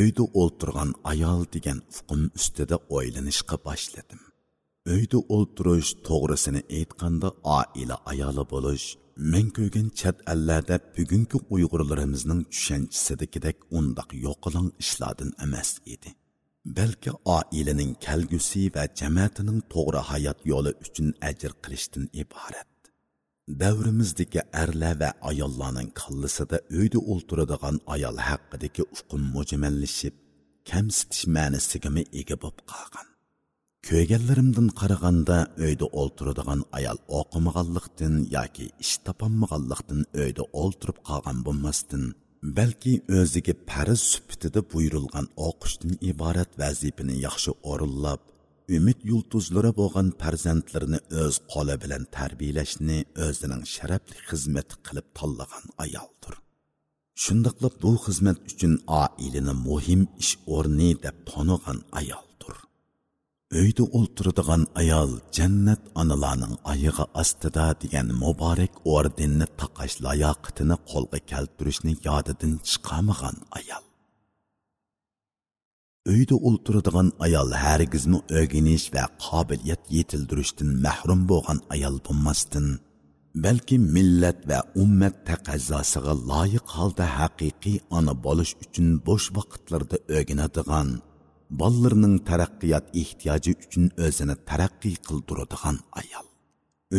uyda o'ltirgan ayol degan uqum ustida o'ylanishga boshladim uyda o'ltirish to'g'risini aytganda oila ayoli bo'lish men ko'rgan chet ellarda bugungi uyg'urlarimizning tushanchisidagidek undoq yo'qilin ishlardan emas edi balki oilaning kelgusi va jamiyatining to'g'ri hayot yo'li uchun ajr qilishdan iborat davrimizdagi arlar va ayollarning qallisida uyda o'ltiradigan ayol haqidagi uqum mujmallashib kamsitish ma'nisigami ega bo'lib qolgan. Ko'rganlarimdan qaraganda uyda o'ltiradigan ayol o'qimaganlikdan yoki ish topolmaganlikdan uyda o'ltirib qolgan bo'lmasdan balki o'ziga farz sifatida buyurilgan o'qishdan iborat vazifani yaxshi o'rinlab umid yulduzlari bo'lgan farzandlarini o'z qo'li bilan tarbiyalashni o'zining sharafli xizmati qilib tanlagan ayoldir. Shundoqla bu xizmat uchun oilani muhim ish o'rni deb tonigan ayoldir. Uyda o'ltiradigan ayol jannat onalarning oyog'i ostida degan muborak ordenni taqash layoqitini qo'lga keltirishni yodidan chiqarmagan ayol. Uyda o'ltiradigan ayol hargizmi o'rganish va qobiliyat yetildirishdan mahrum bo'lgan ayol bo'lmasdan balki millat va ummat taqazzosiga loyiq holda haqiqiy ona bo'lish uchun bo'sh vaqtlarda o'rganadigan bolalarining taraqqiyot ehtiyoji uchun o'zini taraqqiy qildiradigan ayol.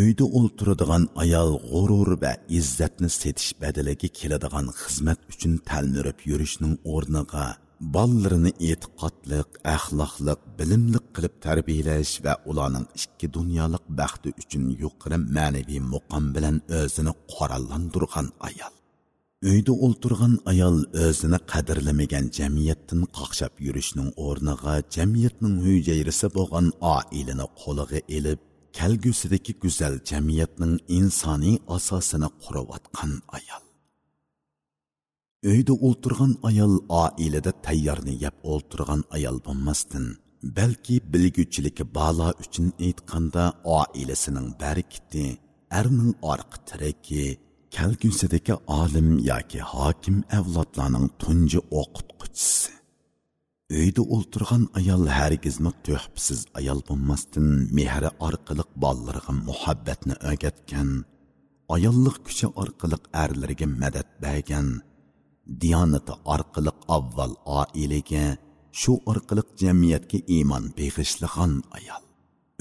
Uyda o'ltiradigan ayol g'urur va izzatni setish badaliga keladigan xizmat uchun talmirib yurishning o'rniga bolalarini e'tiqodliq axloqliq bilimliq qilib tarbiyalash va ularning ikki dunyolik baxti uchun yuqori ma'naviy muqom bilan o'zini qorallantirgan ayol. Uyda o'ltirgan ayol o'zini qadrlamagan jamiyatdan qaqshab yurishning o'rniga jamiyatning hujayrisi bo'lgan oilani qo'liga ilib kelgusidagi go'zal jamiyatning insoniy asosini qurayotgan ayol. Uyda o'tirgan ayol oilada tayyorni yeb o'tirgan ayol bo'lmasdin balki bilguchiligi balo uchun aytganda oilasining barkiti erning orqa tiragi kelgusidagi olim yoki hokim avlodlarning tunji o'qitquchisi uyda o'ltirgan ayol hargizmi tuhbsiz ayol bo'lmasdin mehri orqali bolalarga muhabbatni o'rgatgan ayollik kuchi orqali erlarga madad bergan diyonati orqali avval oilaga shu orqali jamiyatga iymon beg'ishlagan ayol.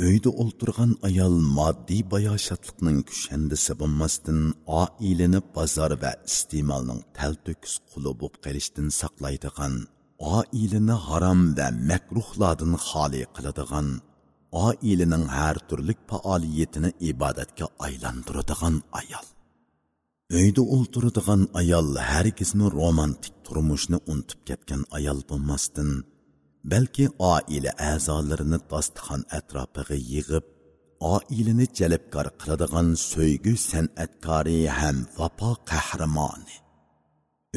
Uyda o'ltirgan ayol moddiy bayoshatlikning kushandisi bo'lmasdan oilani bozor va iste'molning talto'kis quli bo'lib qolishdan saqlaydigan oilani harom va makruhlardan xoli qiladigan oilaning har turli faoliyatini ibodatga aylantiradigan ayol. Uyda o'ltiradigan ayol hargizmi romantik turmushni unutib ketgan ayol bo'lmasdan balki oila a'zolarini dasturxon atrofiga yig'ib oilani jalbkor qiladigan so'ygu san'atkori ham vafo qahramoni.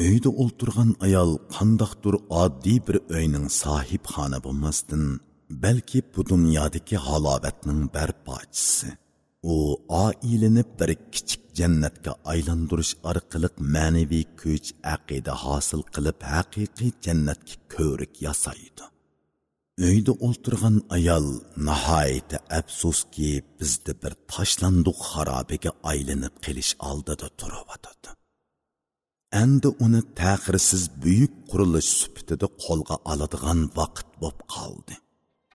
Uyda o'ltirgan ayol qandoqdir oddiy bir uyning sohibxoni bo'lmasdan balki bu dunyodagi halovatning barpochisi. U oilani bir kichik jannatga aylantirish orqali ma'naviy kuch aqida hosil qilib haqiqiy jannatga ko'rik yasaydi. Uyda o'ltirgan ayol nihoyatda afsuski bizni bir tashlanduq xarobaga aylanib qelish oldida turibotidi endi uni ta'xirsiz buyuk qurilish sifatida qo'lga oladigan vaqt bo'lib qoldi.